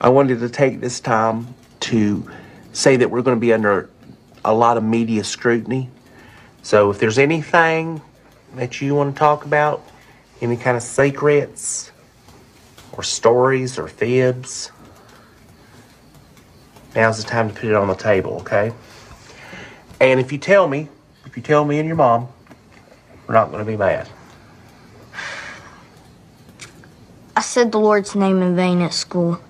I wanted to take this time to say that we're going to be under a lot of media scrutiny. So if there's anything that you want to talk about, any kind of secrets or stories or fibs, now's the time to put it on the table, okay? And if you tell me, if you tell me and your mom, we're not going to be mad. I said the Lord's name in vain at school.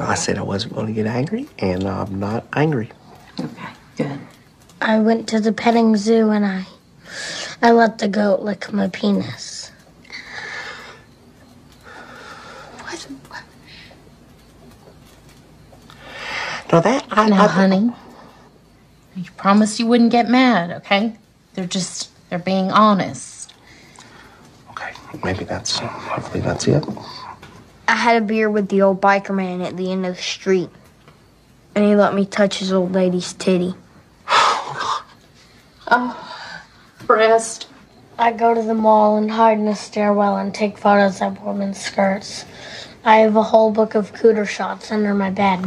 I said I wasn't going to get angry, and I'm not angry. Okay, good. I went to the petting zoo and I I let the goat lick my penis. What? what? Now that I Now, honey, you promised you wouldn't get mad, okay? They're just, they're being honest. Okay, maybe that's hopefully that's it. I had a beer with the old biker man at the end of the street. And he let me touch his old lady's titty. Breast. I go to the mall and hide in the stairwell and take photos of women's skirts. I have a whole book of cooter shots under my bed.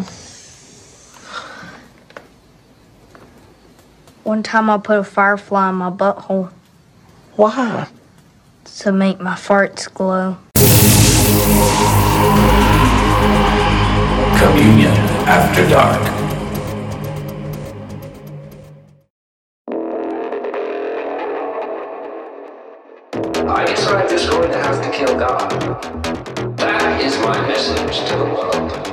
One time I put a firefly in my butthole Why? to make my farts glow. Communion After Dark. I decide this going to have to kill God. That is my message to the world.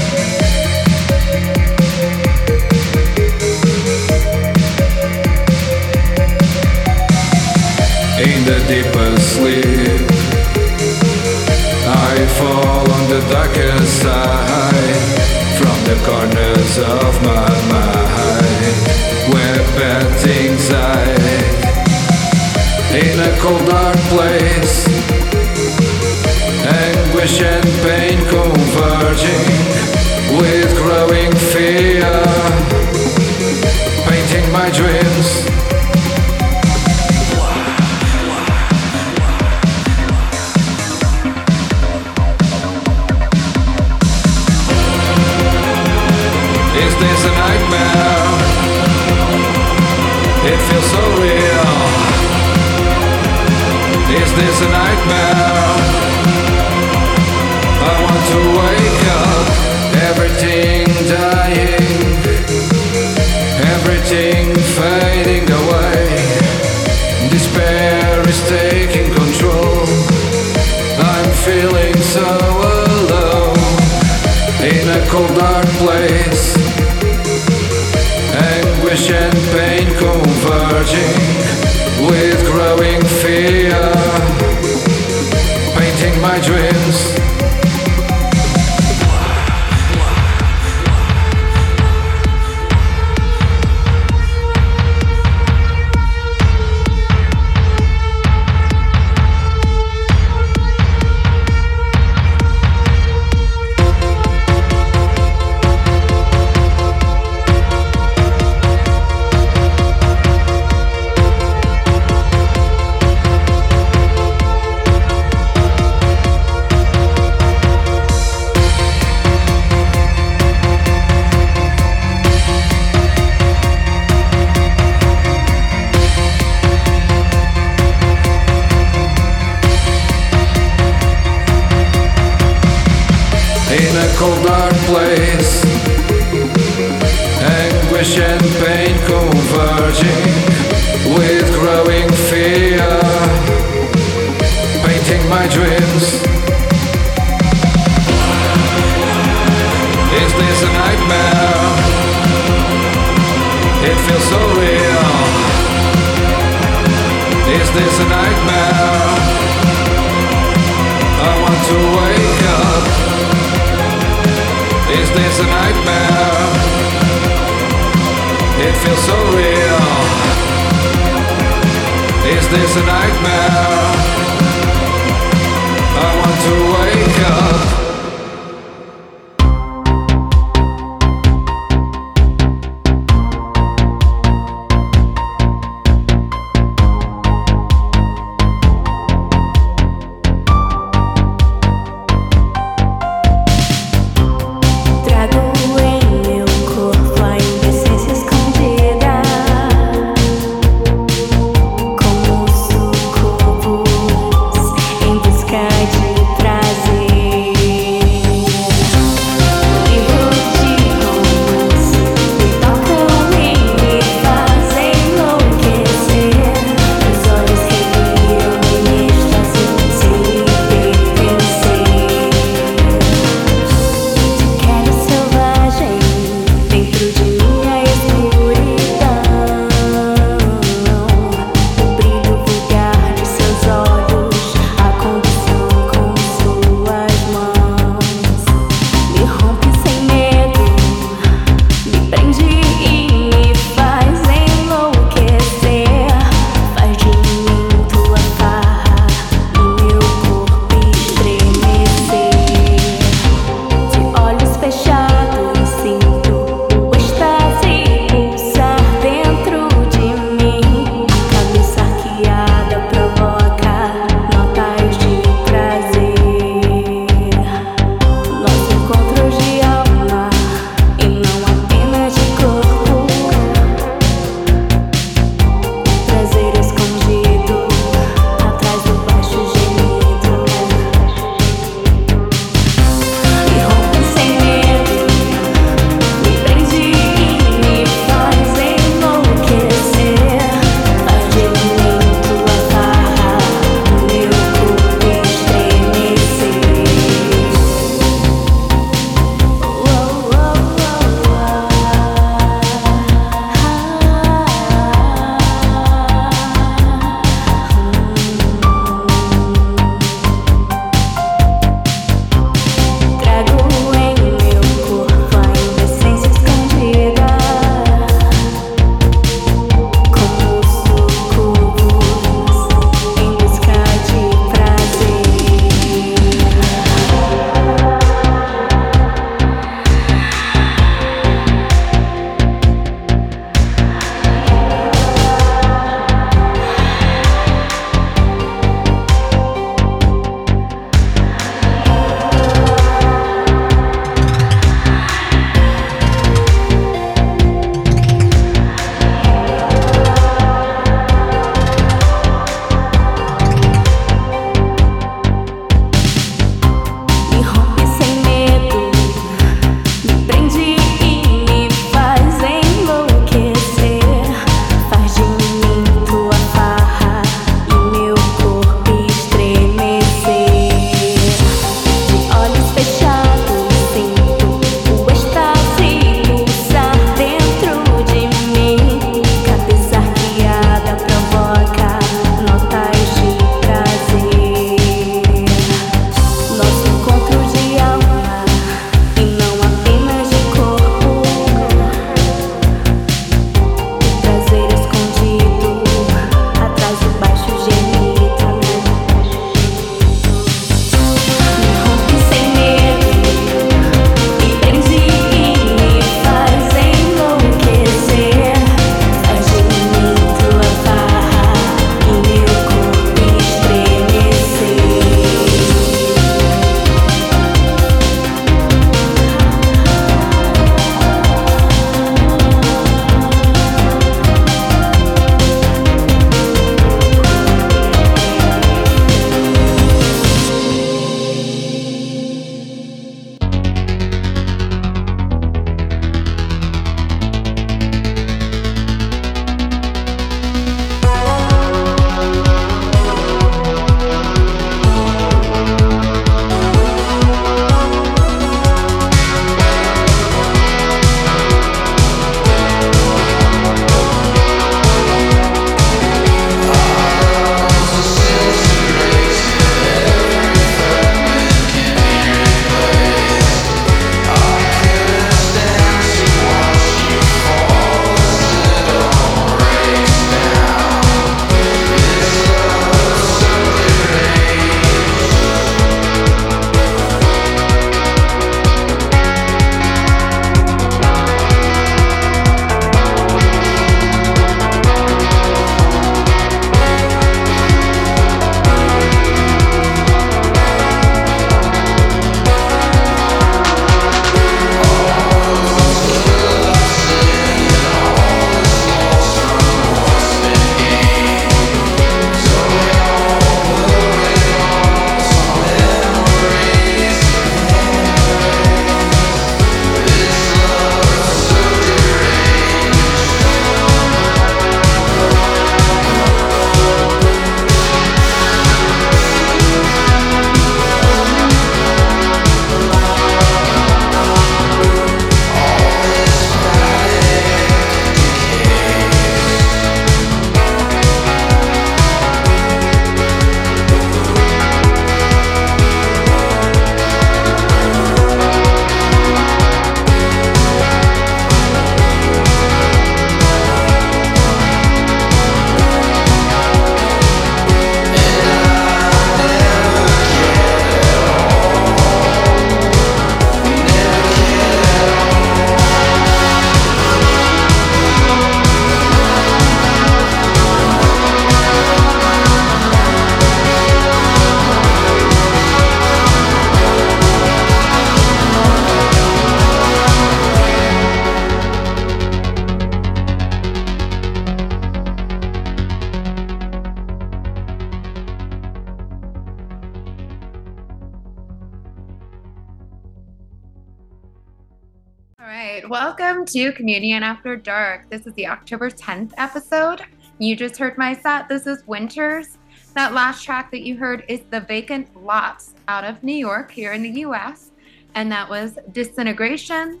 To Communion After Dark. This is the October 10th episode. You just heard my set. This is Winters. That last track that you heard is The Vacant Lots out of New York, here in the US. And that was Disintegration.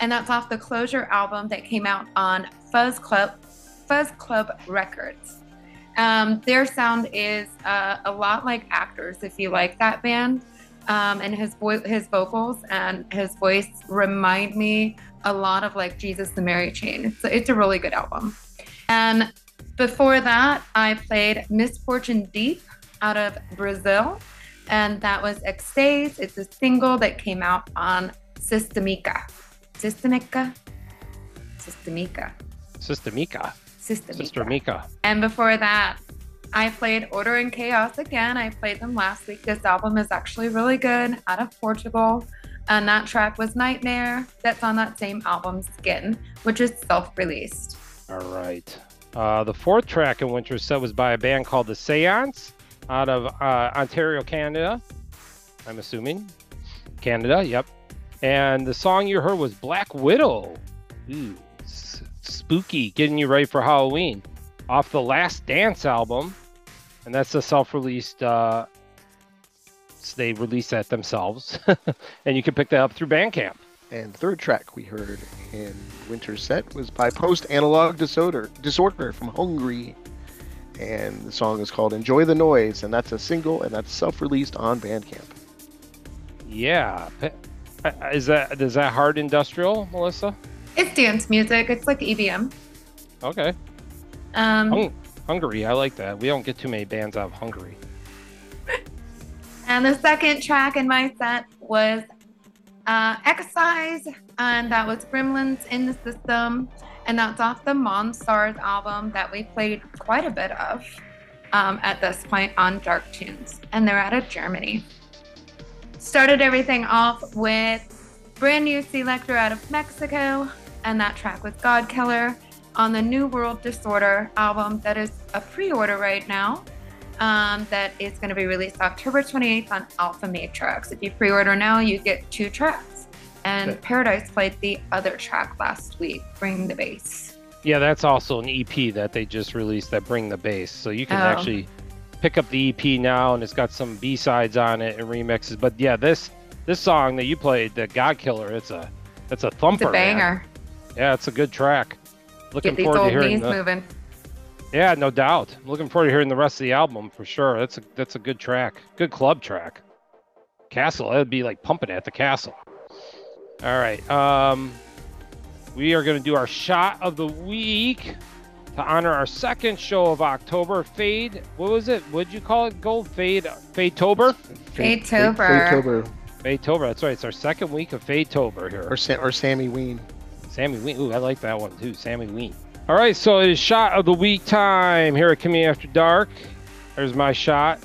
And that's off the Closure album that came out on Fuzz Club, Fuzz Club Records. Um, their sound is uh, a lot like Actors, if you like that band. Um, and his vo- his vocals and his voice remind me a lot of like Jesus the Mary Chain. It's a, it's a really good album. And before that, I played Misfortune Deep out of Brazil, and that was Êxtase. It's a single that came out on Systemica. Systemica? Systemica. Systemica. Systemica. Sister Mika. And before that, I played Order In Chaos again. I played them last week. This album is actually really good out of Portugal. And that track was Nightmare. That's on that same album, Skin, which is self released. All right. Uh, the fourth track in Winter's set was by a band called The Seance out of uh, Ontario, Canada. I'm assuming. Canada, yep. And the song you heard was Black Widow. Ooh, spooky, getting you ready for Halloween. Off the Last Dance album. And that's a self released, uh, s- they released that themselves. and you can pick that up through Bandcamp. And the third track we heard in Winter's set was by Post Analog Disorder, Disorder from Hungary. And the song is called Enjoy the Noise, and that's a single, and that's self released on Bandcamp. Yeah. Pe- uh, Is that is that hard industrial, Melissa? It's dance music, it's like EBM. Okay. Um, Hung- Hungary, I like that. We don't get too many bands out of Hungary. And the second track in my set was uh, Extize, and that was Gremlins in the System, and that's off the Monstars album that we played quite a bit of um, at this point on Dark Tunes, and they're out of Germany. Started everything off with brand new C-Lekktor out of Mexico, and that track was God Killer on the New World Disorder album that is a pre-order right now um, that is going to be released October 28th on Alfa Matrix. If you pre-order now, you get two tracks. And Okay. Paradise played the other track last week, Bring the Bass. Yeah, that's also an EP that they just released that bring the bass. So you can Oh. actually pick up the EP now, and it's got some B sides on it and remixes. But yeah, this this song that you played, the God Killer, it's a it's a thumper. It's a man. banger. Yeah, it's a good track. Looking Get these forward to old hearing the, moving. Yeah, no doubt. I'm looking forward to hearing the rest of the album for sure. That's a that's a good track. Good club track. Castle, that'd be like pumping at the castle. All right. Um we are gonna do our shot of the week to honor our second show of October. Fade what was it? What'd you call it? Gold Fade Fade Tober? Fade-tober. Fade-tober. Fade Tober, that's right. It's our second week of Fade Tober here. Or, Sa- or Sammy Ween. Sammy Ween. Ooh, I like that one too. Sammy Ween. All right, so it is shot of the week time here at Communion After Dark. There's my shot.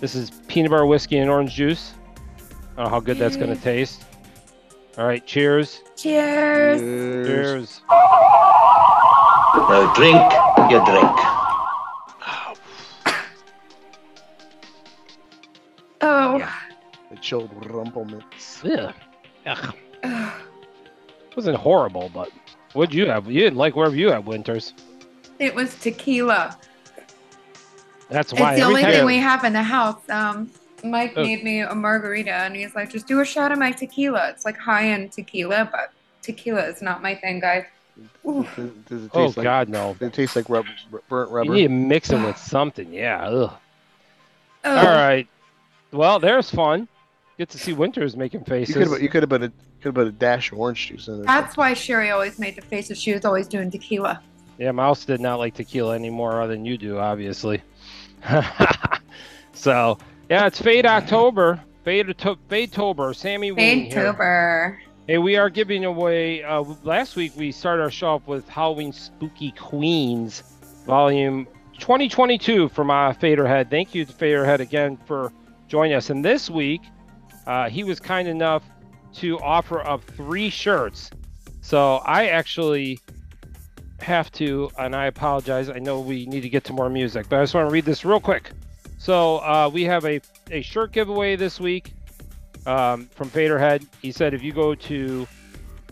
This is peanut butter whiskey and orange juice. I don't know how good that's going to taste. All right, cheers. Cheers. Cheers. Now drink, your drink. Oh. The chilled rumplements. Yeah. Ugh. It wasn't horrible, but what'd you have? You didn't like wherever you had winters. It was tequila. That's why it's the every only time- thing we have in the house. Um, Mike Oh. made me a margarita, and he's like, "Just do a shot of my tequila." It's like high-end tequila, but tequila is not my thing, guys. Does, does it Oh, taste like, God, no. It tastes like rub, r- burnt You need to mix it with something. Yeah. Ugh. Oh. All right. Well, there's fun. Get to see Winters making You faces. could have you could have put a could have put a dash of orange juice in there. That's why Sherry always made the faces. She was always doing tequila. Yeah, Mouse did not like tequila anymore other than you do, obviously. so, yeah, it's Fade October. Fade Fade Tober. Sammy Fade-tober. Hey, we are giving away. Uh, last week we started our show off with Halloween Spooky Queens, Volume 2022 from uh, Faderhead. Thank you to Faderhead again for joining us. And this week, uh, he was kind enough to offer up three shirts. So I actually have to, and I apologize. I know we need to get to more music, but I just want to read this real quick. So uh, we have a, a shirt giveaway this week um, from Faderhead. He said if you go to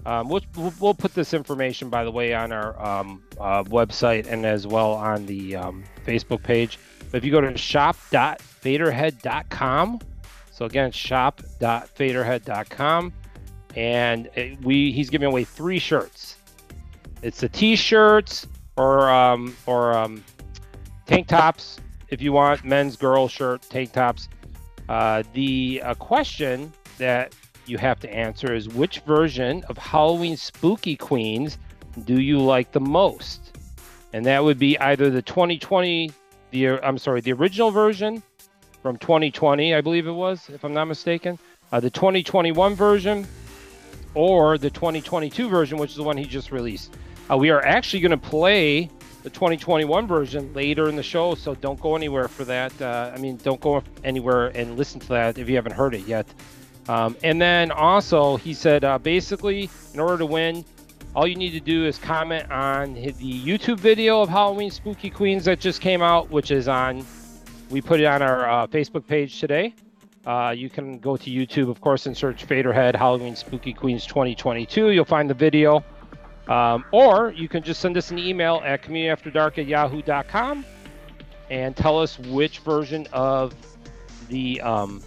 Um, we'll, we'll put this information, by the way, on our um, uh, website and as well on the um, Facebook page. But if you go to shop.faderhead.com, so again, shop.faderhead.com, and it, we he's giving away three shirts. It's the t-shirts or um, or um, tank tops if you want men's, girl shirt, tank tops. Uh, the uh, question that you have to answer is which version of Halloween Spooky Queens do you like the most? And that would be either the 2020, the I'm sorry, the original version from 2020, I believe it was, if I'm not mistaken, uh, the 2021 version, or the 2022 version, which is the one he just released. Uh, we are actually going to play the 2021 version later in the show, so don't go anywhere for that. Uh, I mean, don't go anywhere and listen to that if you haven't heard it yet. Um, and then also, he said uh, basically, in order to win, all you need to do is comment on the YouTube video of Halloween Spooky Queens that just came out, which is on, we put it on our uh, Facebook page today. Uh, you can go to YouTube, of course, and search Faderhead Halloween Spooky Queens 2022. You'll find the video. Um, or you can just send us an email at communionafterdark at yahoo.com and tell us which version of the um,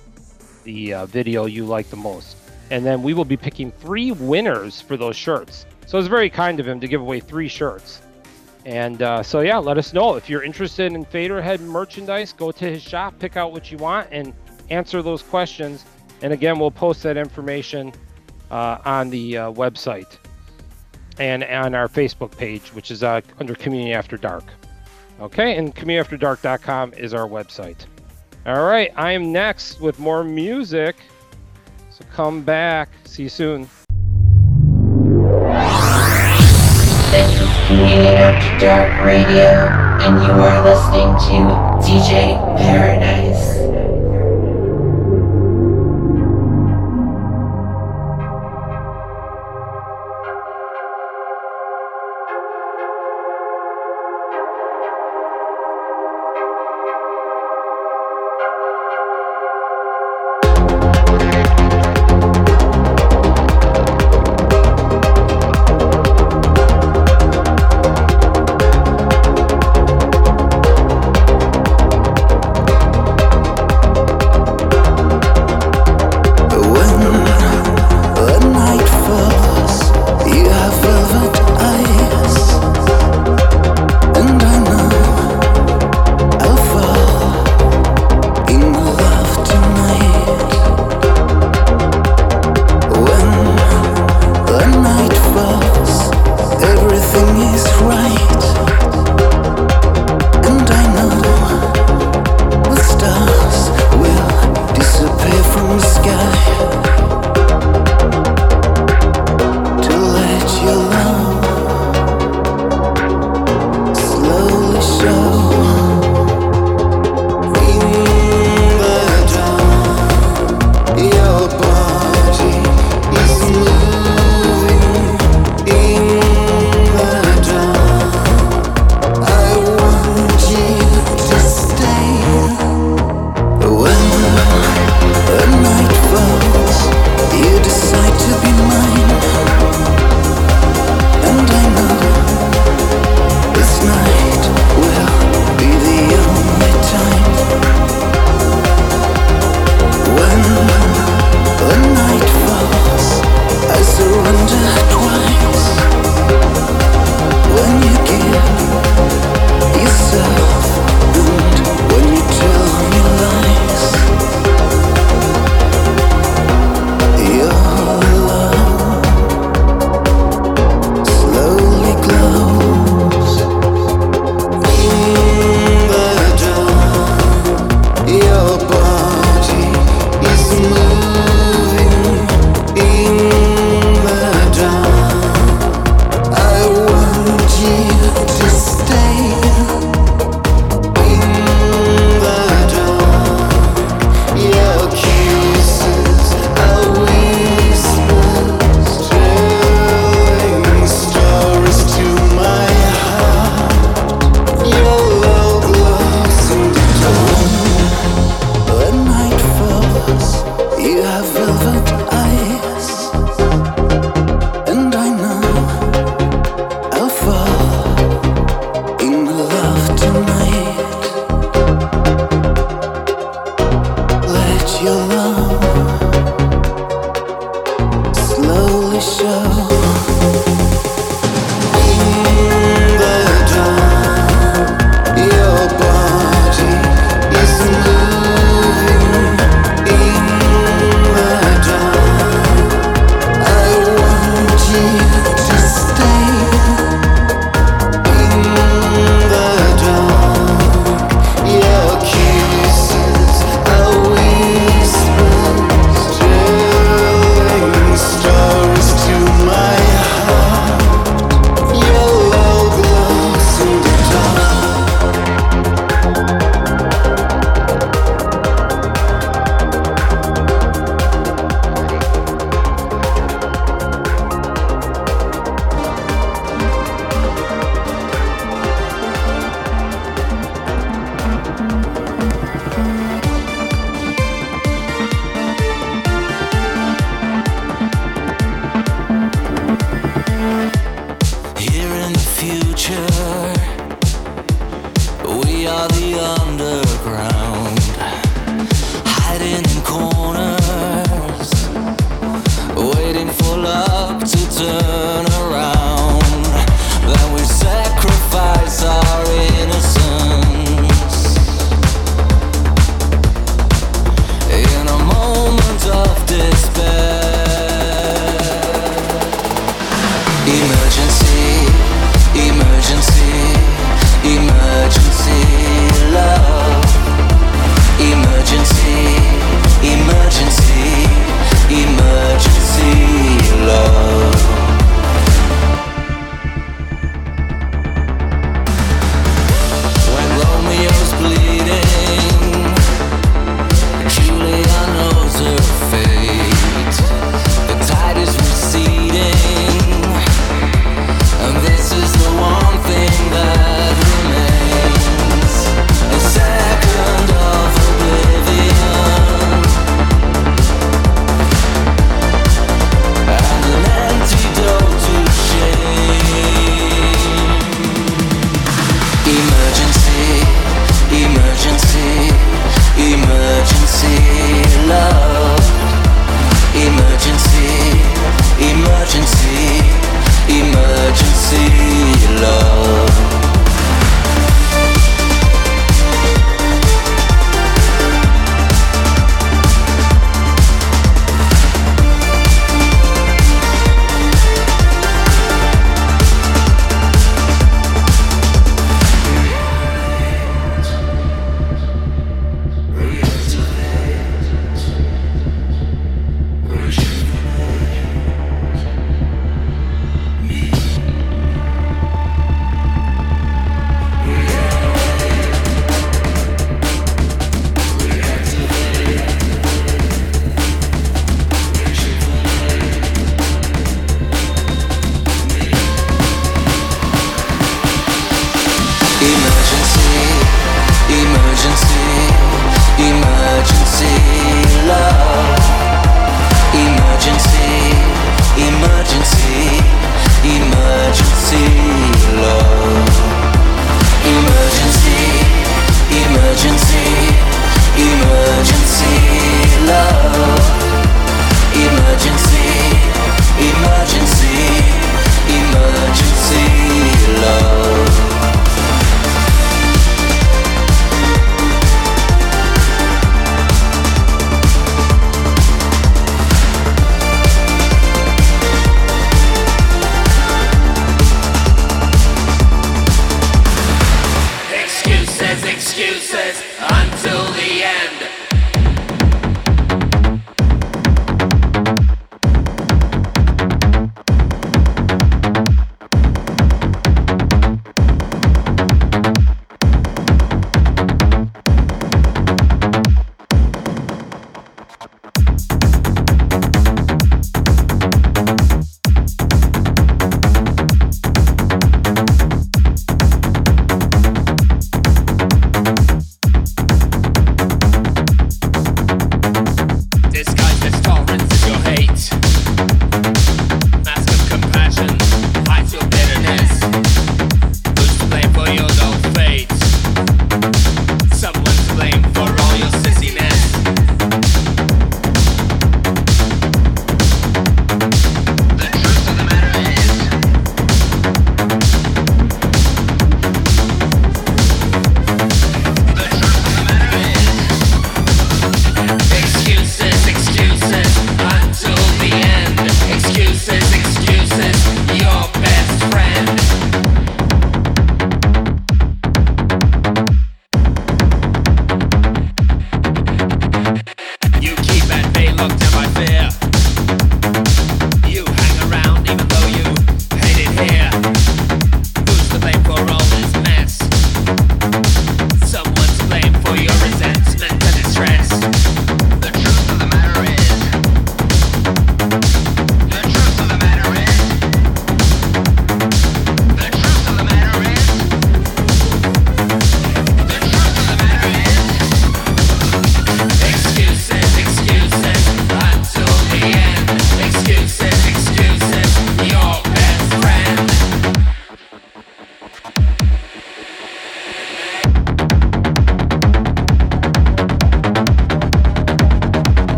the uh, video you like the most. And then we will be picking three winners for those shirts. So it's very kind of him to give away three shirts. And uh, so, yeah, let us know. If you're interested in Faderhead merchandise, go to his shop, pick out what you want, and answer those questions. And again, we'll post that information uh, on the uh, website and on our Facebook page, which is uh, under Communion After Dark. Okay, and communionafterdark.com is our website. All right, I am next with more music. So come back. See you soon. This is After Dark Radio, and you are listening to DJ Paradise.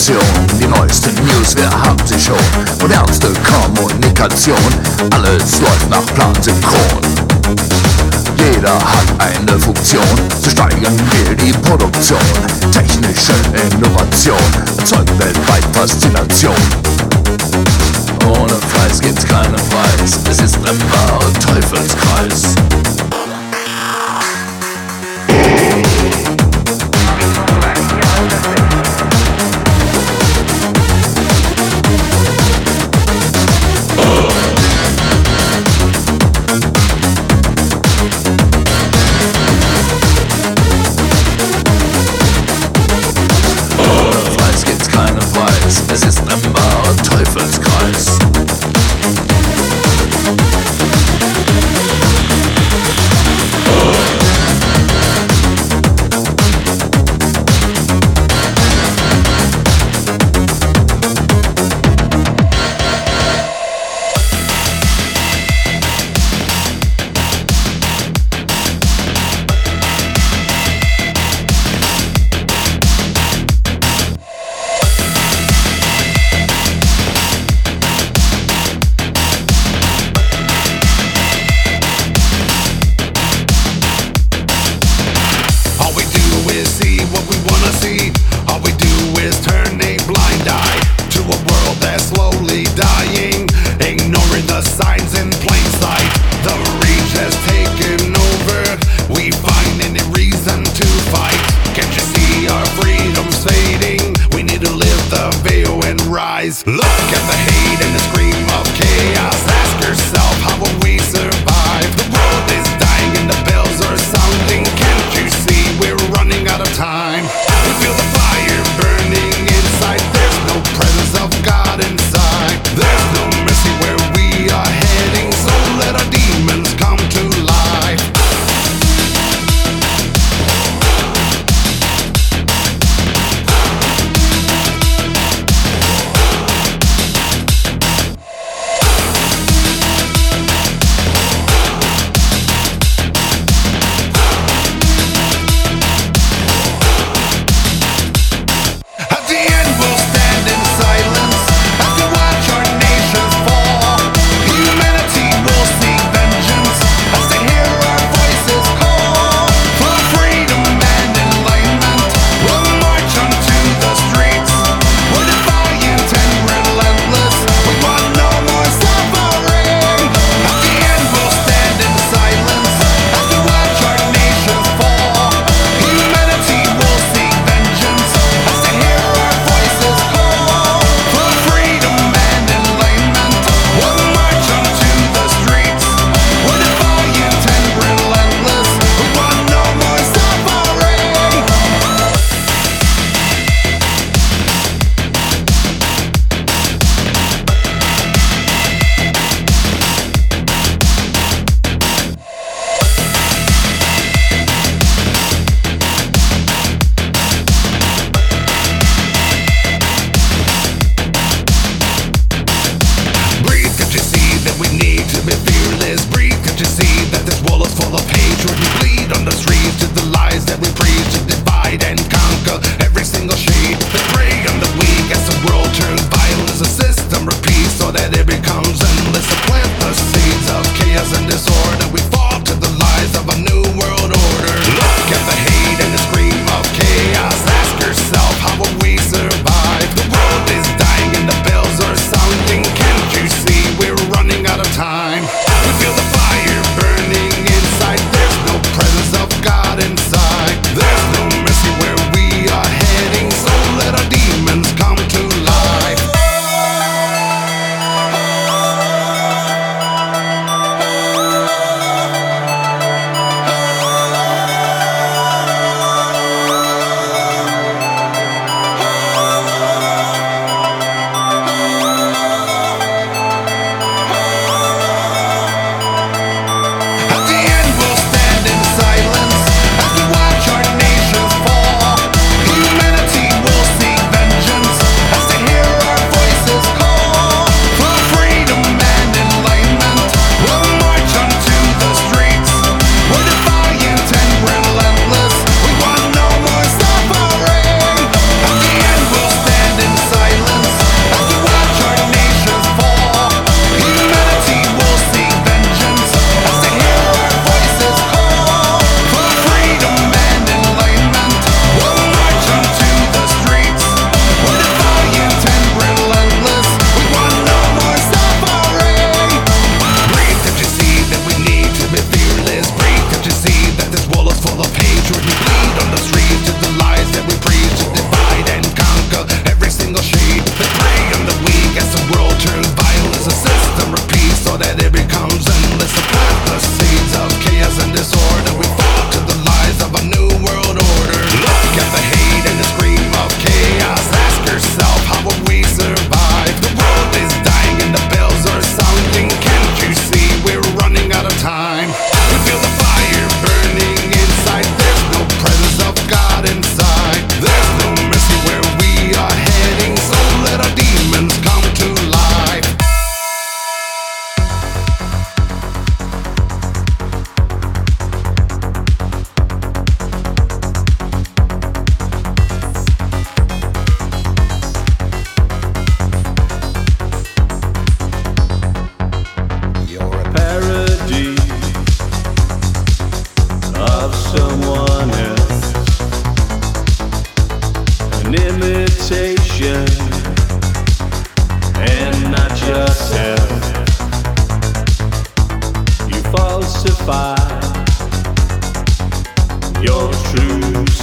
Station. Die neuesten News, wir haben sie schon? Modernste Kommunikation, alles läuft nach Plan synchron. Jeder hat eine Funktion, zu steigern will die Produktion. Technische Innovation erzeugt weltweit Faszination. Ohne Preis gibt's keinen Preis, es ist ein wahrer Teufelskreis.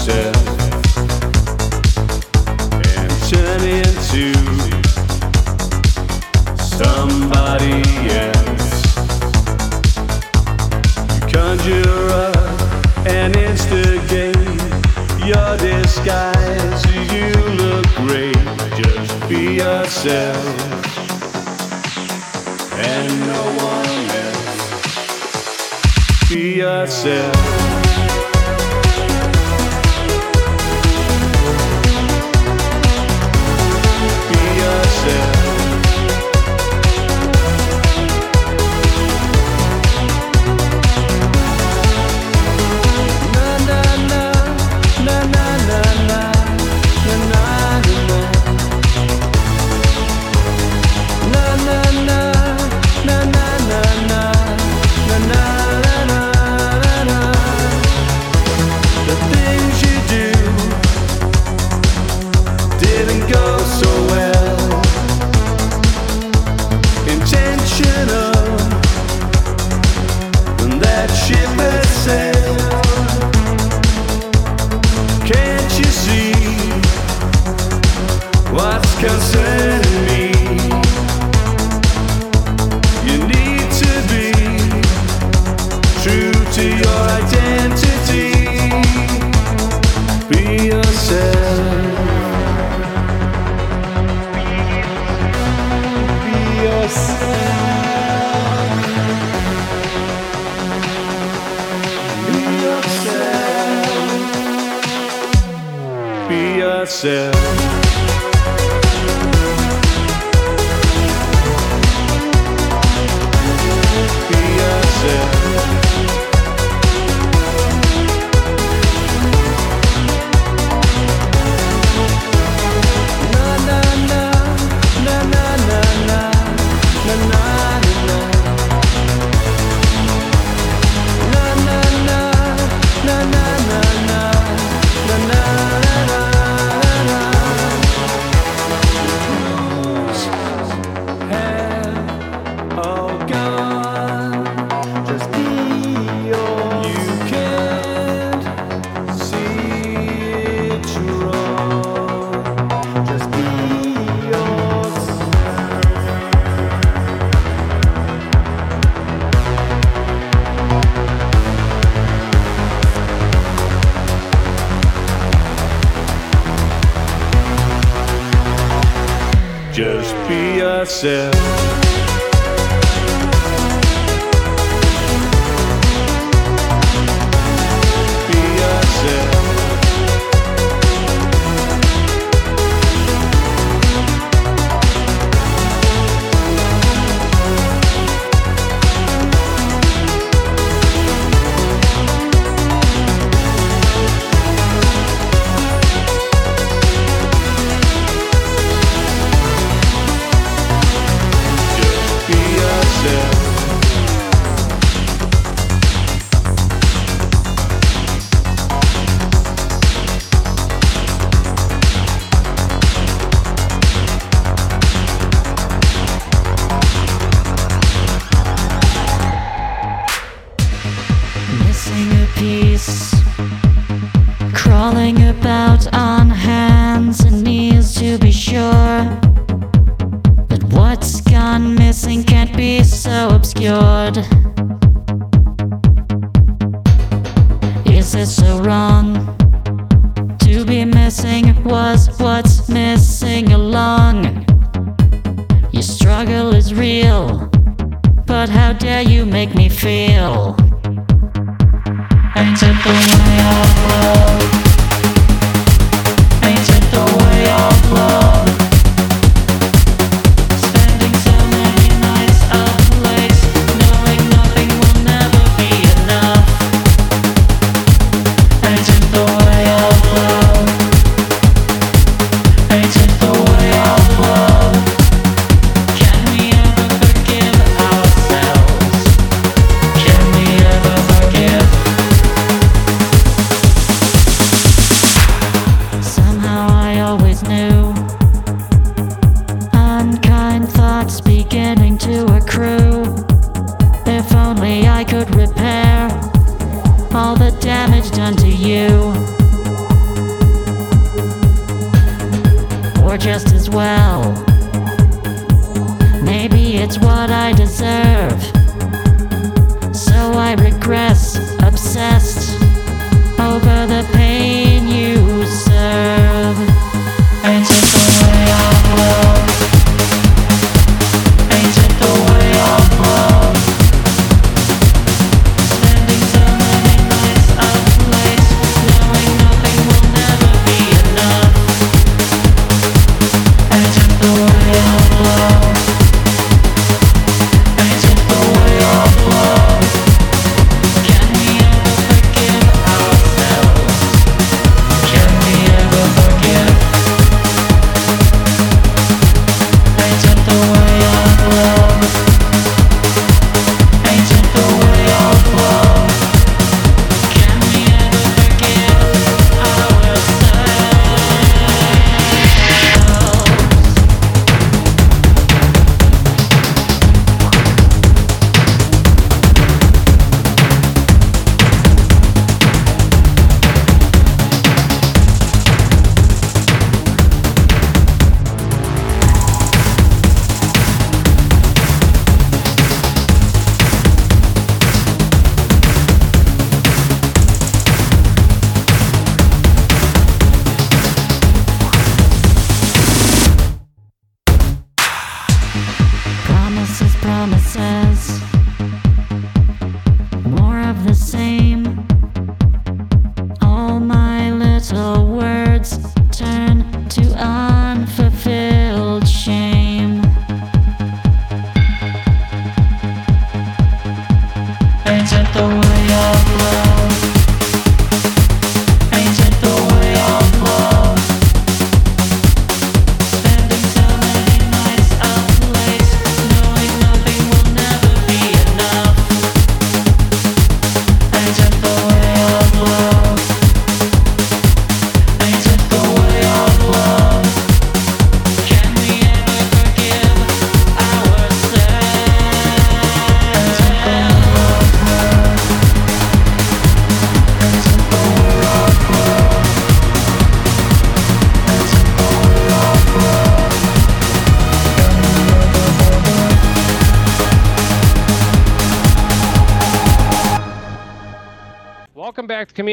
True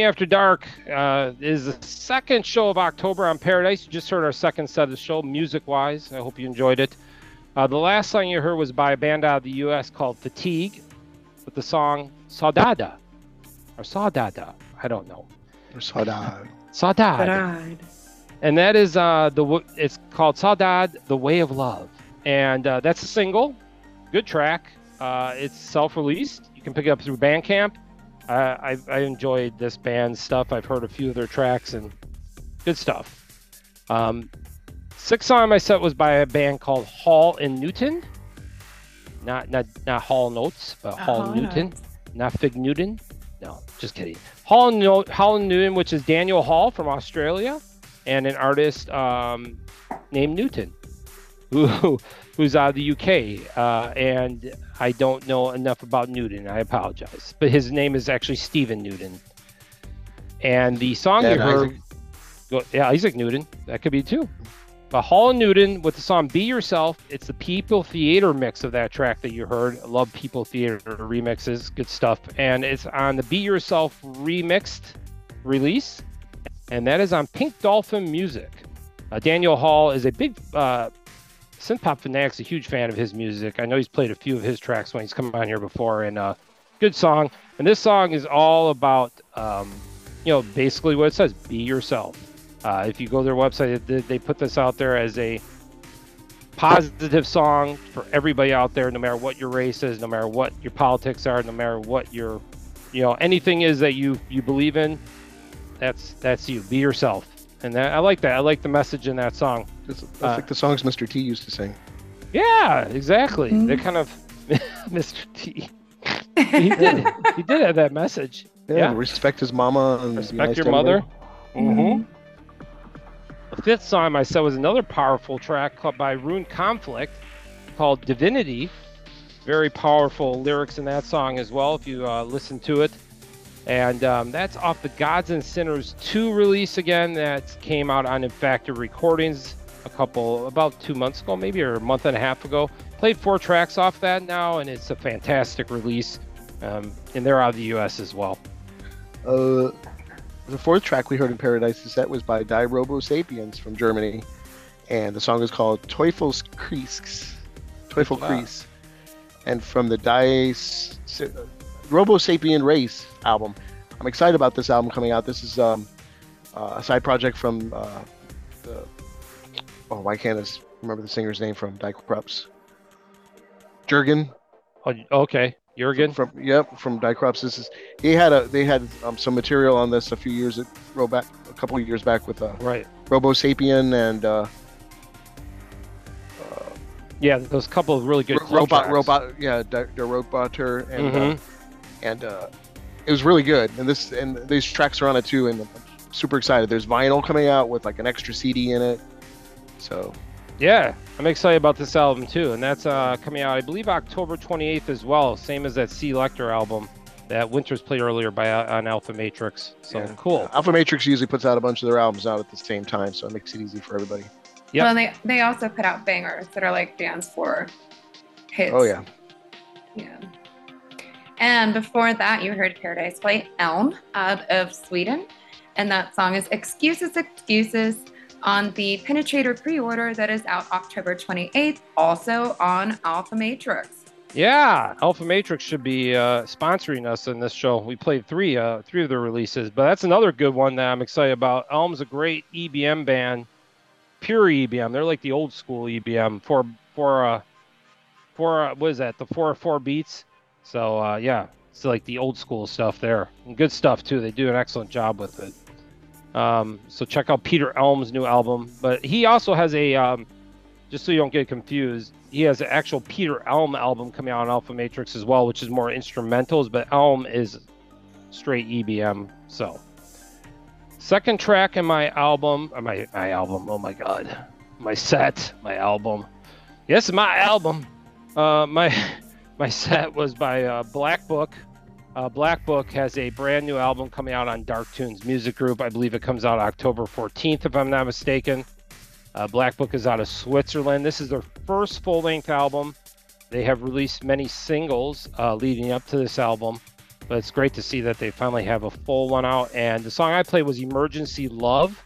After Dark. Uh, it is the second show of October on Paradise. You just heard our second set of the show, music wise. I hope you enjoyed it. Uh, the last song you heard was by a band out of the U.S. called Fatigue with the song Saudada. Or Saudada. I don't know. Or Saudade. Saudade. And that is uh, the it's called Saudade, The Way of Love. And uh, that's a single. Good track. Uh, it's self released. You can pick it up through Bandcamp. I, I enjoyed this band's stuff. I've heard a few of their tracks and good stuff. Um, sixth song on my set was by a band called Hall and Newton. Not not not Hall Notes, but Hall Hall Newton. Notes. Not Fig Newton. No, just kidding. Hall and, no- Hall and Newton, which is Daniel Hall from Australia, and an artist um, named Newton, who who's out of the UK. Uh, and I don't know enough about Newton. I apologize, but his name is actually Stephen Newton. And the song Yeah, you heard, Isaac. Go- yeah, Isaac Newton, that could be too. But Hall and Newton with the song "Be Yourself." It's the People Theater mix of that track that you heard. I love People Theater remixes, good stuff. And it's on the "Be Yourself" remixed release, and that is on Pink Dolphin Music. Uh, Daniel Hall is a big uh, synth pop fanatic's a huge fan of his music. I know he's played a few of his tracks when he's come on here before, and uh, good song. And this song is all about, um, you know, basically what it says: be yourself. Uh, if you go to their website, they, they put this out there as a positive song for everybody out there, no matter what your race is, no matter what your politics are, no matter what your, you know, anything is that you you believe in. That's that's you. Be yourself, and that, I like that. I like the message in that song. That's, that's Uh, like the songs Mr. T used to sing. Yeah, exactly. They're kind of Mr. T. he did. He did have that message. Yeah, Yeah. respect his mama and Respect nice your to everybody. mother. Mm-hmm. The fifth song I said was another powerful track called by Ruined Conflict called Divinity. Very powerful lyrics in that song as well, if you uh, listen to it. And um, that's off the Gods and Sinners 2 release again. That came out on Infacted Recordings a couple, about two months ago, maybe, or a month and a half ago. played four tracks off that now, and it's a fantastic release. Um, and they're out of the U.S. as well. Uh, the fourth track we heard in Paradise's set was by Die Robo Sapiens from Germany, and the song is called Teufels Kreis. Teufel Wow. Kreis. And from the Die S- Robo Sapien Race album. I'm excited about this album coming out. This is um, uh, a side project from uh, the. Oh, why can't I remember the singer's name from Die Krupps? Jurgen. Oh, okay, Jurgen. From yep, from Die Krupps. This is he had a they had um, some material on this a few years ago back, a couple of years back with uh, Right. Robo Sapien and uh, Yeah, there's a couple of really good Ro- robot robot yeah the, the roboter and uh, Mhm. And uh, it was really good and this and these tracks are on it too and I'm super excited there's vinyl coming out with like an extra cd in it so Yeah, I'm excited about this album too, and that's uh, coming out, I believe, October 28th as well. Same as that C-Lekktor album that Winters played earlier by uh, on Alfa Matrix. So yeah. cool. alpha matrix usually puts out a bunch of their albums out at the same time so it makes it easy for everybody Yeah. Well, they they also put out bangers that are like dance floor hits. oh yeah Yeah. And before that, you heard Paradise play Elm out of Sweden. And that song is Excuses, Excuses on the Penetrator pre order that is out October 28th, also on Alfa Matrix. Yeah, Alfa Matrix should be uh, sponsoring us in this show. We played three, uh, three of their releases, but that's another good one that I'm excited about. Elm's a great EBM band, pure EBM. They're like the old school EBM for for uh, for uh, what is that? The four four beats. So uh, yeah, it's like the old school stuff there, and good stuff too. They do an excellent job with it. Um, so check out Peter Elm's new album, but he also has a um, just so you don't get confused, he has an actual Peter Elm album coming out on Alfa Matrix as well, which is more instrumentals, but Elm is straight EBM. So, second track in my album, uh, my my album. Oh my god, my set, my album. Yes, my album. Uh, my my set was by uh, BlackBook. Uh, BlackBook has a brand new album coming out on Dark Tunes Music Group. I believe it comes out October 14th, if I'm not mistaken. Uh, BlackBook is out of Switzerland. This is their first full length album. They have released many singles uh, leading up to this album, but it's great to see that they finally have a full one out. And the song I played was Emergency Love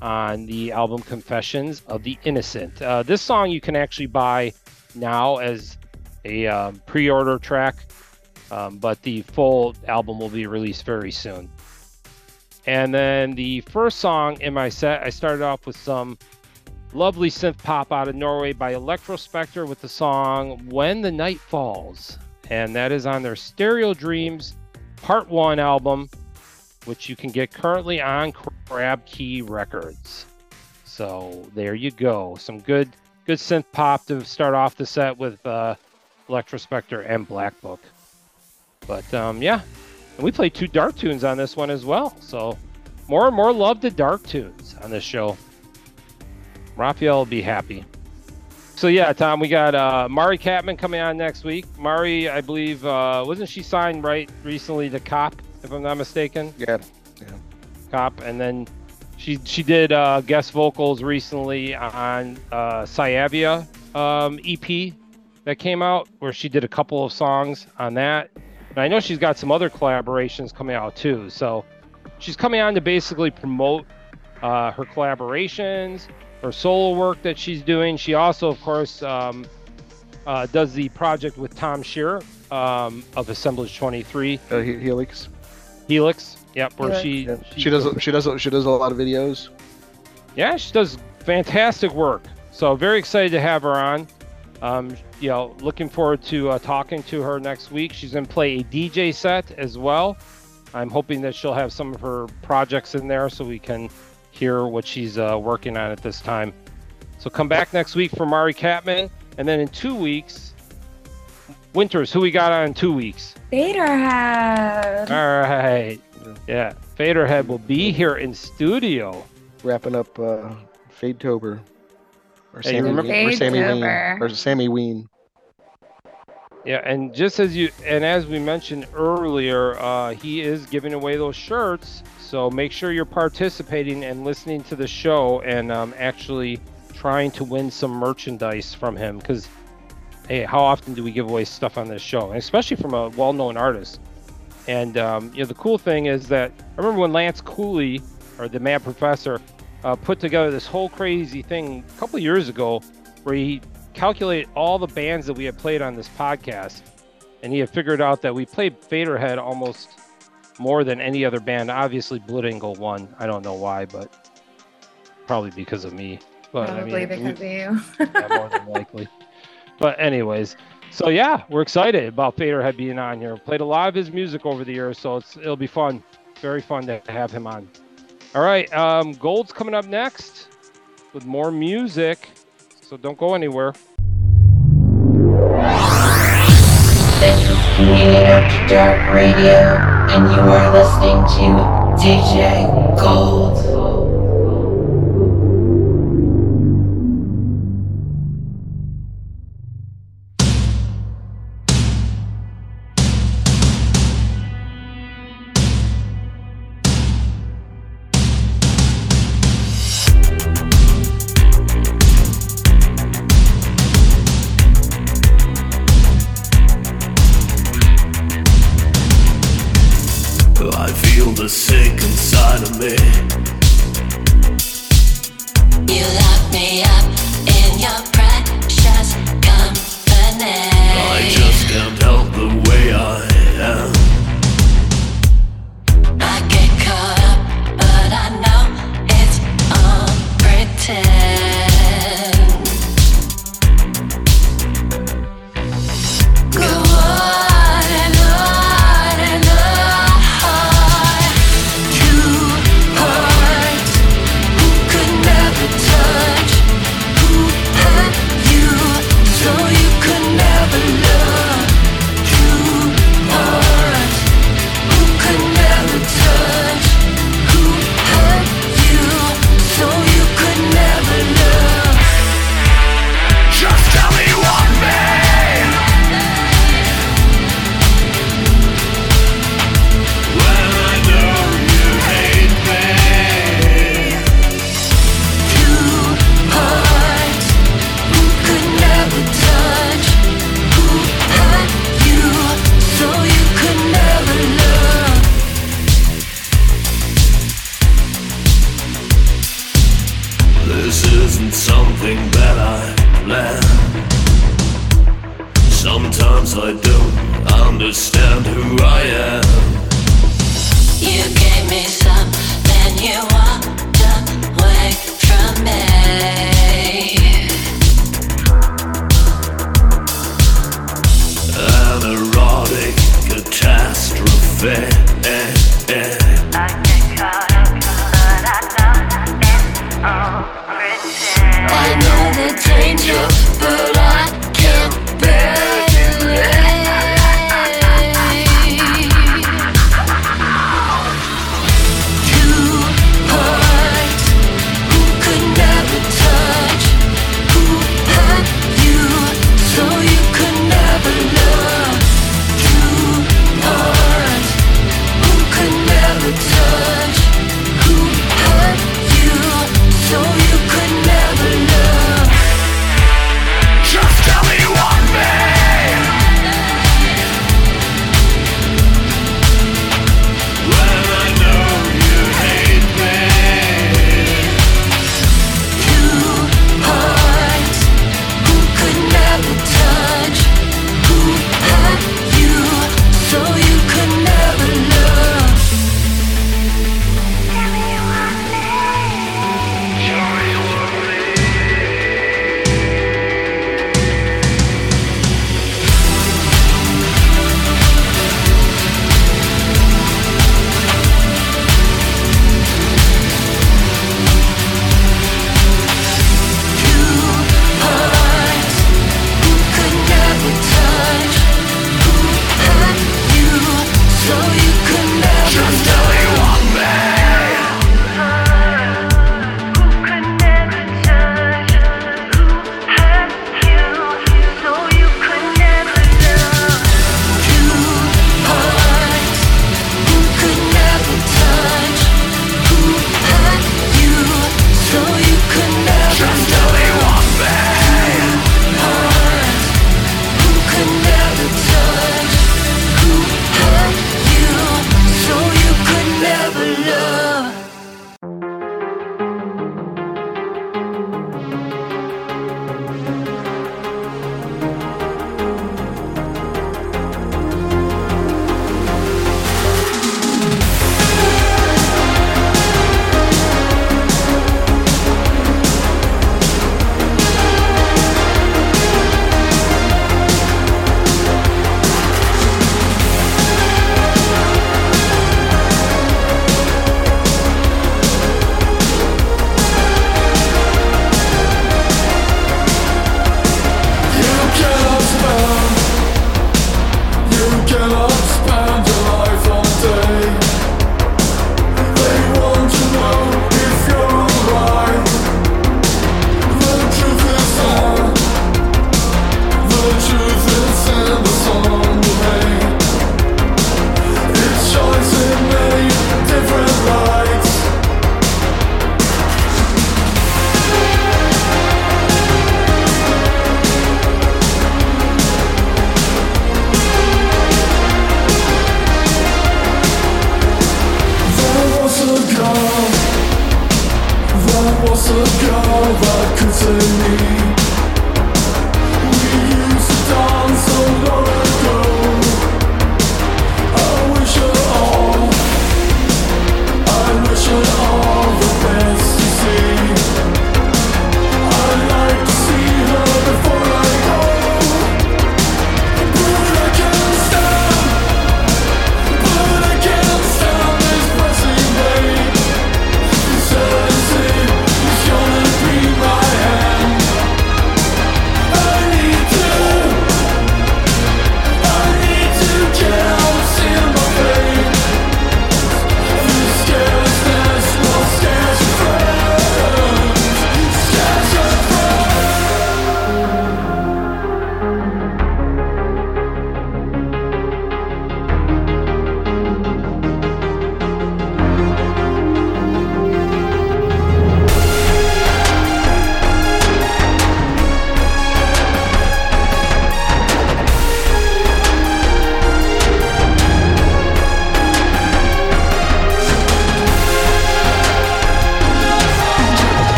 on the album Confessions of the Innocent. Uh, this song you can actually buy now as a um, pre order track, um, but the full album will be released very soon. And then the first song in my set, I started off with some lovely synth pop out of Norway by Electrospectre with the song When the Night Falls. And that is on their Stereo Dreams Part 1 album, which you can get currently on Crab Key Records. So there you go. Some good good synth pop to start off the set with uh, Electrospectre and BlackBook. But um, yeah, and we played two dark tunes on this one as well. So more and more love to dark tunes on this show. Raphael will be happy. So yeah, Tom, we got uh, Mari Kattman coming on next week. Mari, I believe, uh, wasn't she signed right recently to Cop, if I'm not mistaken? Yeah, yeah. Cop, and then she she did uh, guest vocals recently on uh, Syavia um, EP that came out, where she did a couple of songs on that. And I know she's got some other collaborations coming out too. So she's coming on to basically promote uh, her collaborations, her solo work that she's doing. She also, of course, um, uh, does the project with Tom Shearer um, of Assemblage 23. Uh, Helix. Helix. Yep, where Yeah. she, Yeah. She does she does she does a lot of videos. Yeah, she does fantastic work. So very excited to have her on. Um, you know, looking forward to uh, talking to her next week. She's going to play a DJ set as well. I'm hoping that she'll have some of her projects in there so we can hear what she's uh, working on at this time. So come back next week for Mari Kattman, and then in two weeks, Winters. Who we got on in two weeks? Faderhead. All right, yeah, Faderhead will be here in studio. Wrapping up uh, Fade Tober. Or Hey, Sammy, remember- Ween, or Sammy Ween. Fade-tober. Or Sammy Ween. Yeah, and just as you and as we mentioned earlier, uh, he is giving away those shirts. So make sure you're participating and listening to the show and um, actually trying to win some merchandise from him because hey, how often do we give away stuff on this show, and especially from a well-known artist? And um, you know, the cool thing is that I remember when Lance Cooley, or the Mad Professor, uh, put together this whole crazy thing a couple years ago, where he calculated all the bands that we had played on this podcast, and he had figured out that we played Faderhead almost more than any other band. Obviously, Blutengel won. I don't know why, but probably because of me. But Probably I mean, because we- of you. yeah, more than likely. But anyways, so yeah, we're excited about Faderhead being on here. Played a lot of his music over the years, so it's it'll be fun, very fun to have him on. All right, um, Gold's coming up next with more music, so don't go anywhere. Dark Radio, and you are listening to DJ Gold.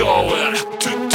going to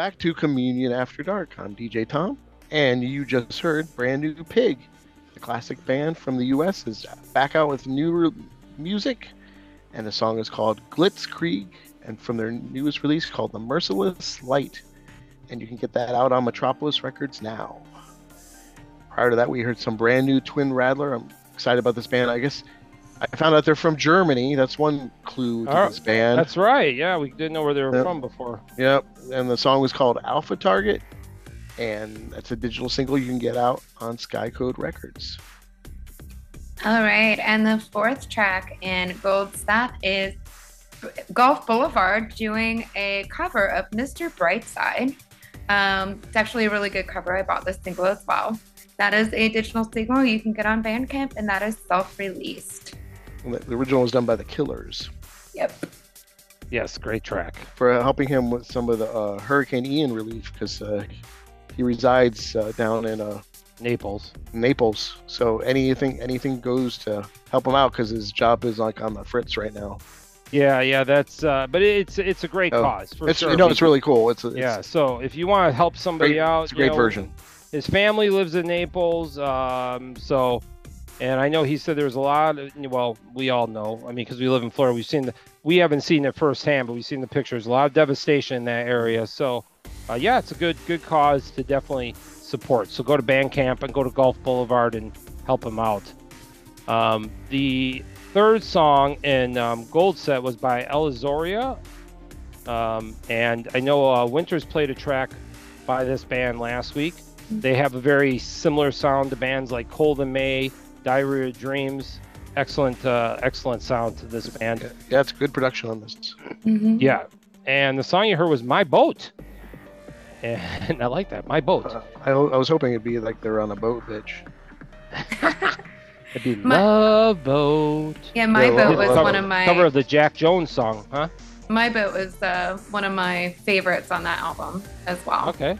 back to Communion After Dark. I'm DJ Tom, and you just heard Brand New Pig. The classic band from the US is back out with new music, and the song is called Glitzkrieg, and from their newest release called The Merciless Light. And you can get that out on Metropolis Records now. Prior to that, we heard some brand new Twin Rattler. I'm excited about this band. I guess I found out they're from Germany. That's one clue to Oh, this band. That's right. Yeah, we didn't know where they were Yep. from before. Yep, and the song was called Alpha Target, and that's a digital single you can get out on Skycode Records. All right, and the fourth track in Gold Staff is Golf Boulevard doing a cover of Mr. Brightside. Um, it's actually a really good cover. I bought this single as well. That is a digital single you can get on Bandcamp, and that is self-released. And The the original was done by the Killers Yep. Yes, great track. for helping him with some of the uh, Hurricane Ian relief because uh, he resides uh, down in uh, Naples. Naples. So anything anything goes to help him out because his job is like on the fritz right now. Yeah, yeah, that's. Uh, but it's it's a great Oh, cause for it's sure. you know it's really cool. It's, it's yeah. So if you want to help somebody Great- out, it's a you great know, version. His family lives in Naples, um, so, and I know he said there's a lot. Of, well, we all know. I mean, because we live in Florida, we've seen the. We haven't seen it firsthand, but we've seen the pictures. A lot of devastation in that area. So, uh, yeah, it's a good good cause to definitely support. So go to Bandcamp and go to Golf Boulevard and help him out. Um, the third song in um, Gold Set was by Elizoria. Um, and I know uh, Winters played a track by this band last week. They have a very similar sound to bands like Cold and May, Diary of Dreams. Excellent, uh, excellent sound to this band. Yeah, it's good production on this. Yeah. And the song you heard was My Boat. And I like that. My Boat. I, I was hoping it'd be like they're on a boat, bitch. It'd be Love Boat. Yeah, My Yeah, Boat was Boat. one of my Cover of the Jack Jones song, huh? My Boat was uh, one of my favorites on that album as well. Okay.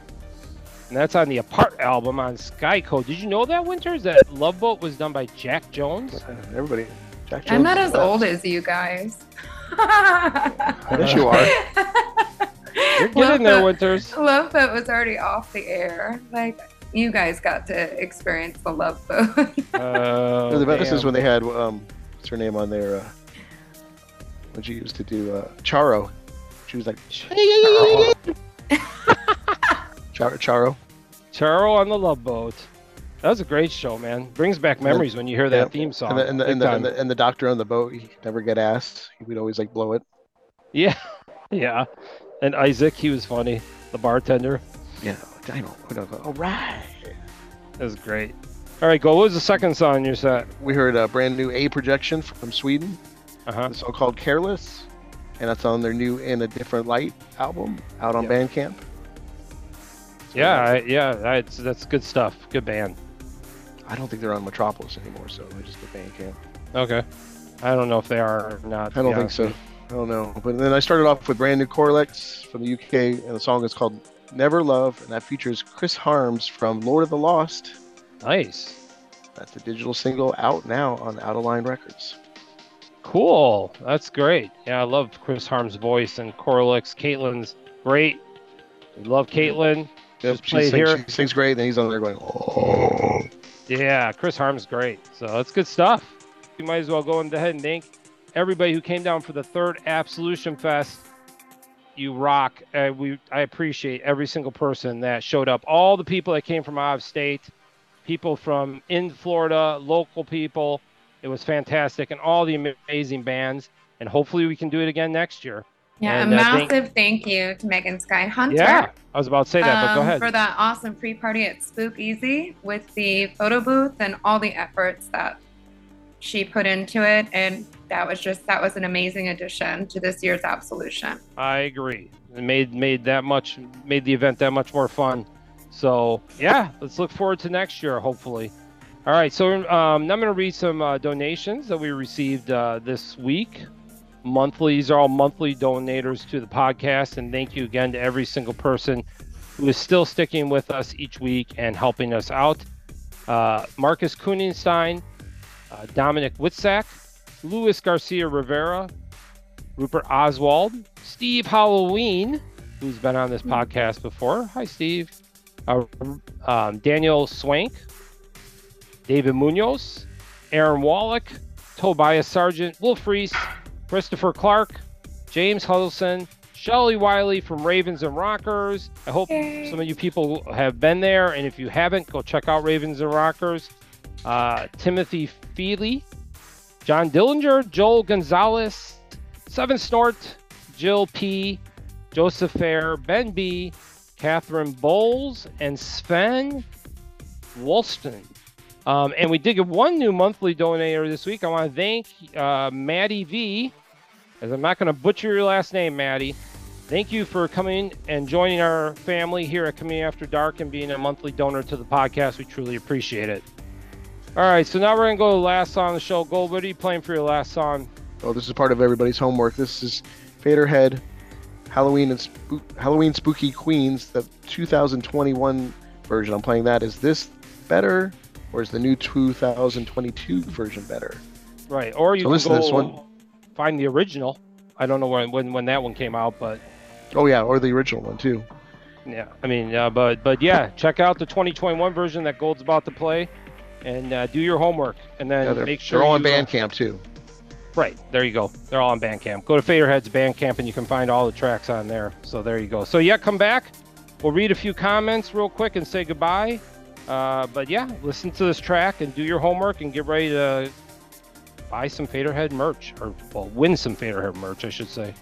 And that's on the Apart album on Skycode. Did you know that, Winters? That Love Boat was done by Jack Jones? Everybody. Jack Jones. I'm not as old as you guys. Yes, you are. You're getting there, Boat- Winters. Love Boat was already off the air. Like you guys got to experience the Love Boat. Uh, the best is when they had um, what's her name on there? Uh, when she used to do uh, Charo. She was like Charo. Charo. Charo on the Love Boat. That was a great show, man. Brings back memories when you hear that Yeah. theme song. And the, and, the, and, the, and, the, and the doctor on the boat, he never get asked. He would always like blow it. Yeah, yeah. And Isaac, he was funny. The bartender. Yeah, I know. All right. That was great. All right, go. What was the second song in your set? We heard a brand new A projection from Sweden. Uh-huh. The song called Careless. And that's on their new In a Different Light album out on Bandcamp. Yeah, I, yeah. That's that's good stuff. Good band. I don't think they're on Metropolis anymore, so I just get Bandcamp. Okay. I don't know if they are or not. I don't think so. I don't know. But then I started off with brand new Corlyx from the UK, and the song is called Never Love, and that features Chris Harms from Lord of the Lost. Nice. That's a digital single out now on Out of Line Records. Cool. That's great. Yeah, I love Chris Harm's voice and Corlyx. Caitlin's great. We love Caitlin. Yep, Just played sings, here. she sings great, and he's on there going, oh. Yeah, Chris Harm's great. So that's good stuff. You might as well go ahead and thank everybody who came down for the third Absolution Fest. You rock. Uh, we I appreciate every single person that showed up. All the people that came from out of state, people from in Florida, local people. It was fantastic, and all the amazing bands. And hopefully, we can do it again next year. Yeah, And, a massive thank you to Megan Sky Hunter. yeah, I was about to say that, but go um, ahead. For that awesome pre party at Spook Easy with the photo booth and all the efforts that she put into it. And that was just, that was an amazing addition to this year's Absolution. I agree. It made made that much made the event that much more fun. So yeah, let's look forward to next year, hopefully. All right, so um, now I'm going to read some uh, donations that we received uh, this week. Monthly, these are all monthly donators to the podcast, and thank you again to every single person who is still sticking with us each week and helping us out. Uh, Marcus Kuninstein, uh, Dominic Witzak, Luis Garcia Rivera, Rupert Oswald, Steve Halloween, who's been on this podcast before. Hi, Steve. Uh, um, Daniel Swank, David Munoz, Aaron Wallach, Tobias Sargent, Wolf Reese, Christopher Clark, James Huddleston, Shelly Wiley from Ravens and Rockers. I hope some of you people have been there, and if you haven't, go check out Ravens and Rockers. Uh, Timothy Feely, John Dillinger, Joel Gonzalez, Seven Snort, Jill P, Joseph Fair, Ben B, Catherine Bowles, and Sven Wolston. Um, and we did get one new monthly donator this week. I want to thank uh, Maddie V, as I'm not going to butcher your last name, Maddie. Thank you for coming and joining our family here at Communion After Dark and being a monthly donor to the podcast. We truly appreciate it. All right, so now we're going to go to the last song of the show. Gold, what are you playing for your last song? Oh, this is part of everybody's homework. This is Faderhead, Halloween and Spook, Halloween Spooky Queens, the 2021 version. I'm playing that. Is this better, or is the new 2022 version better? Right, or you So can listen to this one. Find the original. I don't know when, when when that one came out, but Oh yeah, or the original one too. yeah, I mean, uh, but but yeah, check out the 2021 version that Gold's about to play, and uh, do your homework, and then Yeah, make sure they're all on uh, Bandcamp too. Right, there you go. They're all on Bandcamp. Go to Faderhead's Bandcamp and you can find all the tracks on there. So there you go. So yeah, come back. We'll read a few comments real quick and say goodbye. Uh, but yeah, listen to this track and do your homework and get ready to buy some Faderhead merch, or well, win some Faderhead merch, I should say.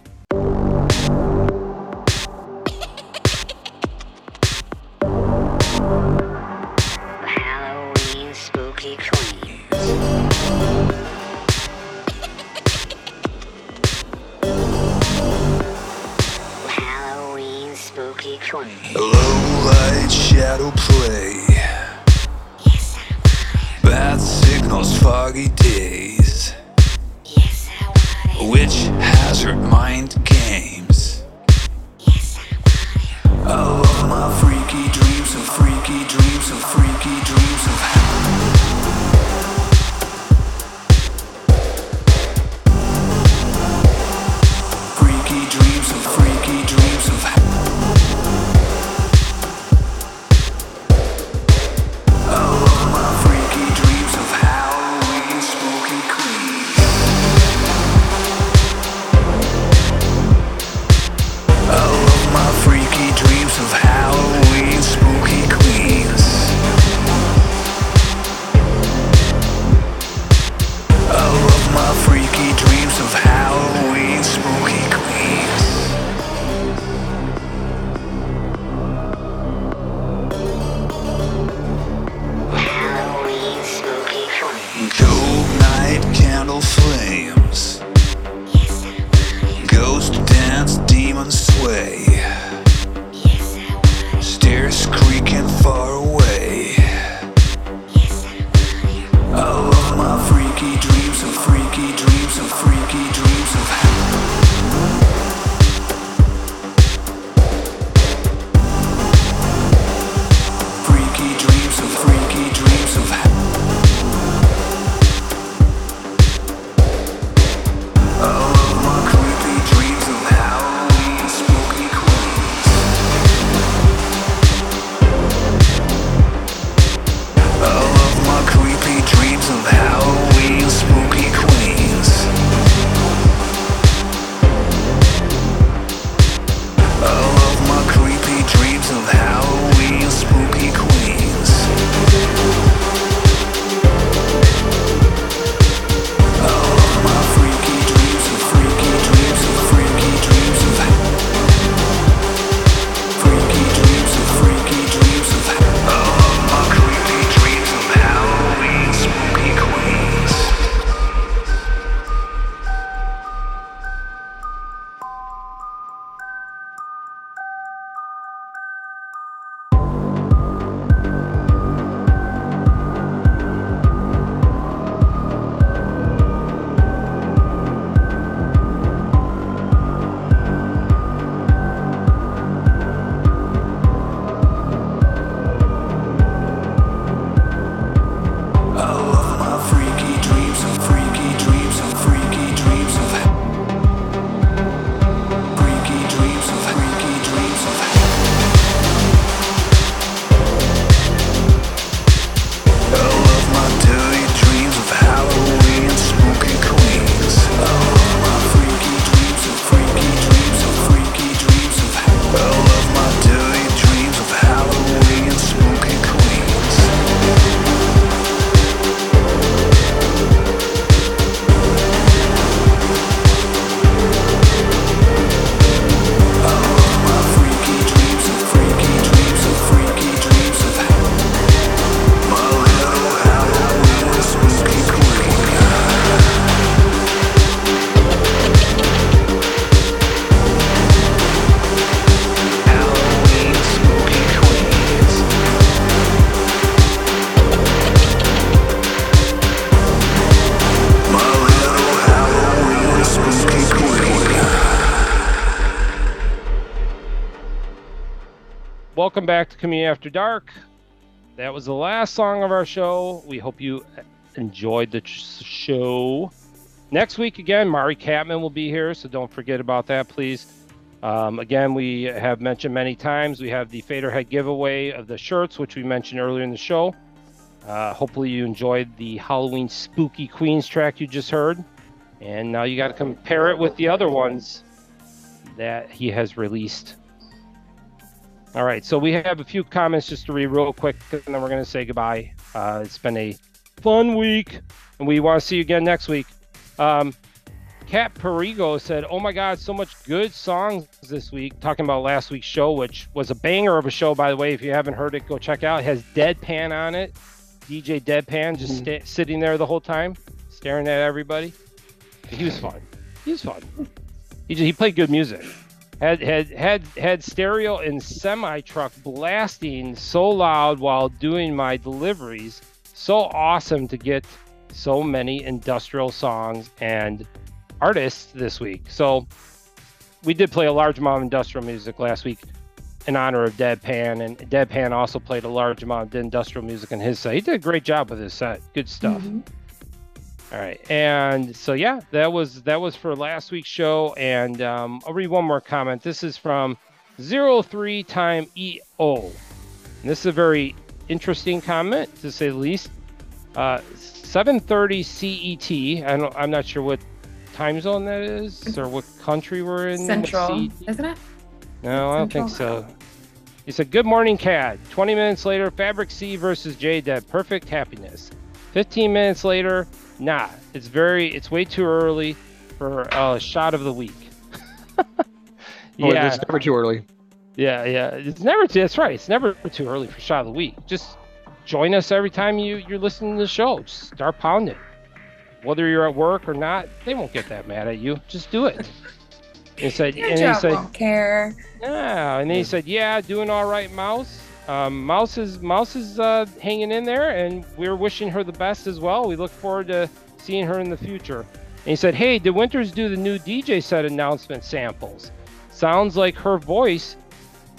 Welcome back to Communion After Dark. That was the last song of our show. We hope you enjoyed the show. Next week, again, Mari Kattman will be here, so don't forget about that, please. Um, again, we have mentioned many times we have the Faderhead giveaway of the shirts, which we mentioned earlier in the show. Uh, hopefully, you enjoyed the Halloween Spooky Queens track you just heard. And now you got to compare it with the other ones that he has released. All right, so we have a few comments just to read real quick, and then we're going to say goodbye. Uh, it's been a fun week, and we want to see you again next week. Um, Kat Perigo said, "Oh my God, so much good songs this week." Talking about last week's show, which was a banger of a show, by the way. If you haven't heard it, go check out. It has Deadpan on it. DJ Deadpan just sta- sitting there the whole time, staring at everybody. He was fun. He was fun. He just, he played good music. Had had had had stereo and semi truck blasting so loud while doing my deliveries. So awesome to get so many industrial songs and artists this week. So we did play a large amount of industrial music last week in honor of Deadpan, and Deadpan also played a large amount of industrial music in his set. He did a great job with his set. Good stuff. Mm-hmm. All right, and so yeah, that was that was for last week's show, and um, I'll read one more comment. This is from zero three time EO. And this is a very interesting comment to say the least. Uh, 7:30 CET. I don't, I'm not sure what time zone that is or what country we're in. Central, isn't it? No, I don't think so. He said, Good morning, CAD. 20 minutes later, Fabric C versus J Dead. Perfect happiness. 15 minutes later, nah. It's very, it's way too early for a shot of the week. Oh, it's never too early. Yeah, yeah. It's never too, that's right. It's never too early for shot of the week. Just join us every time you, you're listening to the show. Just start pounding. Whether you're at work or not, they won't get that mad at you. Just do it. He said, Your and he said, won't care. yeah, and then he said, "Yeah, doing all right, Mouse. Um, Mouse is Mouse is uh, hanging in there, and we're wishing her the best as well. We look forward to seeing her in the future." And he said, "Hey, did Winters do the new DJ set announcement samples? Sounds like her voice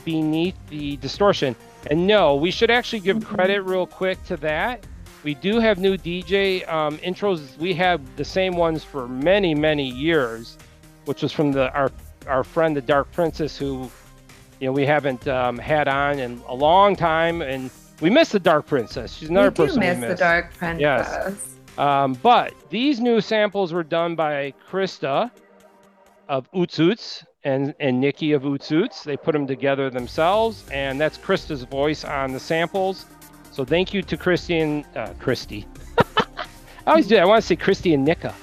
beneath the distortion." And no, we should actually give credit real quick to that. We do have new DJ um, intros. We have the same ones for many, many years, which was from the our our friend the Dark Princess, who you know we haven't um, had on in a long time, and we miss the Dark Princess. She's another we person miss we the. Dark Princess. Yes. Um, but these new samples were done by Krista of Utsoots and, and Nikki of Utsoots. They put them together themselves, and that's Krista's voice on the samples. So thank you to Christy and uh, Christy. I always do. I want to say Christy and Nika.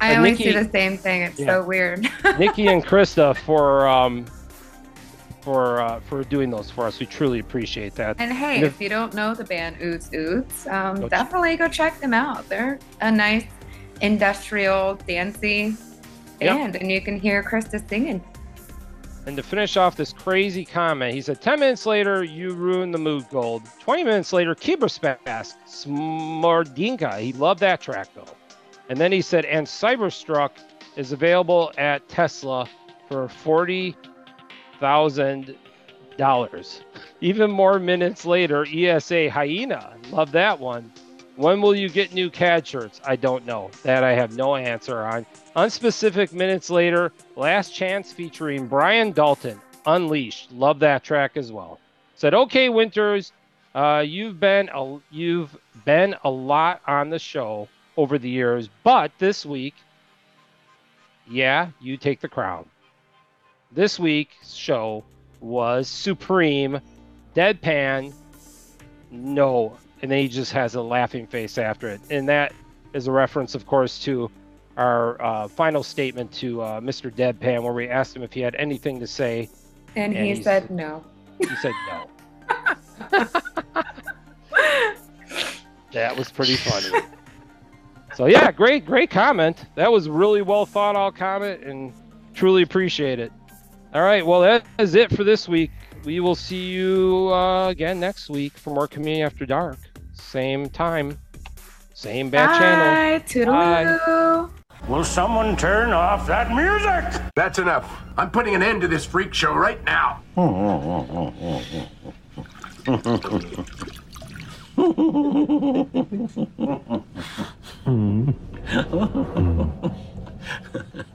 I Uh, always Nikki- do the same thing. It's Yeah. so weird. Nikki and Krista for um, for uh, for doing those for us. We truly appreciate that. And hey, And if you don't know the band Oots Oots, um, Go ch- definitely go check them out. They're a nice industrial, dancey Yep. band, and you can hear Krista singing. And to finish off this crazy comment, he said, 10 minutes later, you ruined the mood gold. 20 minutes later, Kiberspass, Smordinka. He loved that track, though. And then he said, and Cyberstruck is available at Tesla for $40,000. Even more minutes later, ESA Hyena. Love that one. When will you get new CAD shirts? I don't know. That I have no answer on. Unspecific minutes later, Last Chance featuring Brian Dalton, Unleashed. Love that track as well. Said, okay, Winters, uh, you've been a, you've been a lot on the show over the years, but this week, yeah, you take the crown. This week's show was supreme, deadpan, no, and then he just has a laughing face after it, and that is a reference, of course, to our uh, final statement to uh, Mr. Deadpan, where we asked him if he had anything to say. And, he he's- said no. He said no. that was pretty funny. So yeah, great, great comment. That was really well thought out comment, and truly appreciate it. All right, well that is it for this week. We will see you uh, again next week for more Communion After Dark. Same time, same bad channel. Bye, toodaloo. Will someone turn off that music? That's enough. I'm putting an end to this freak show right now.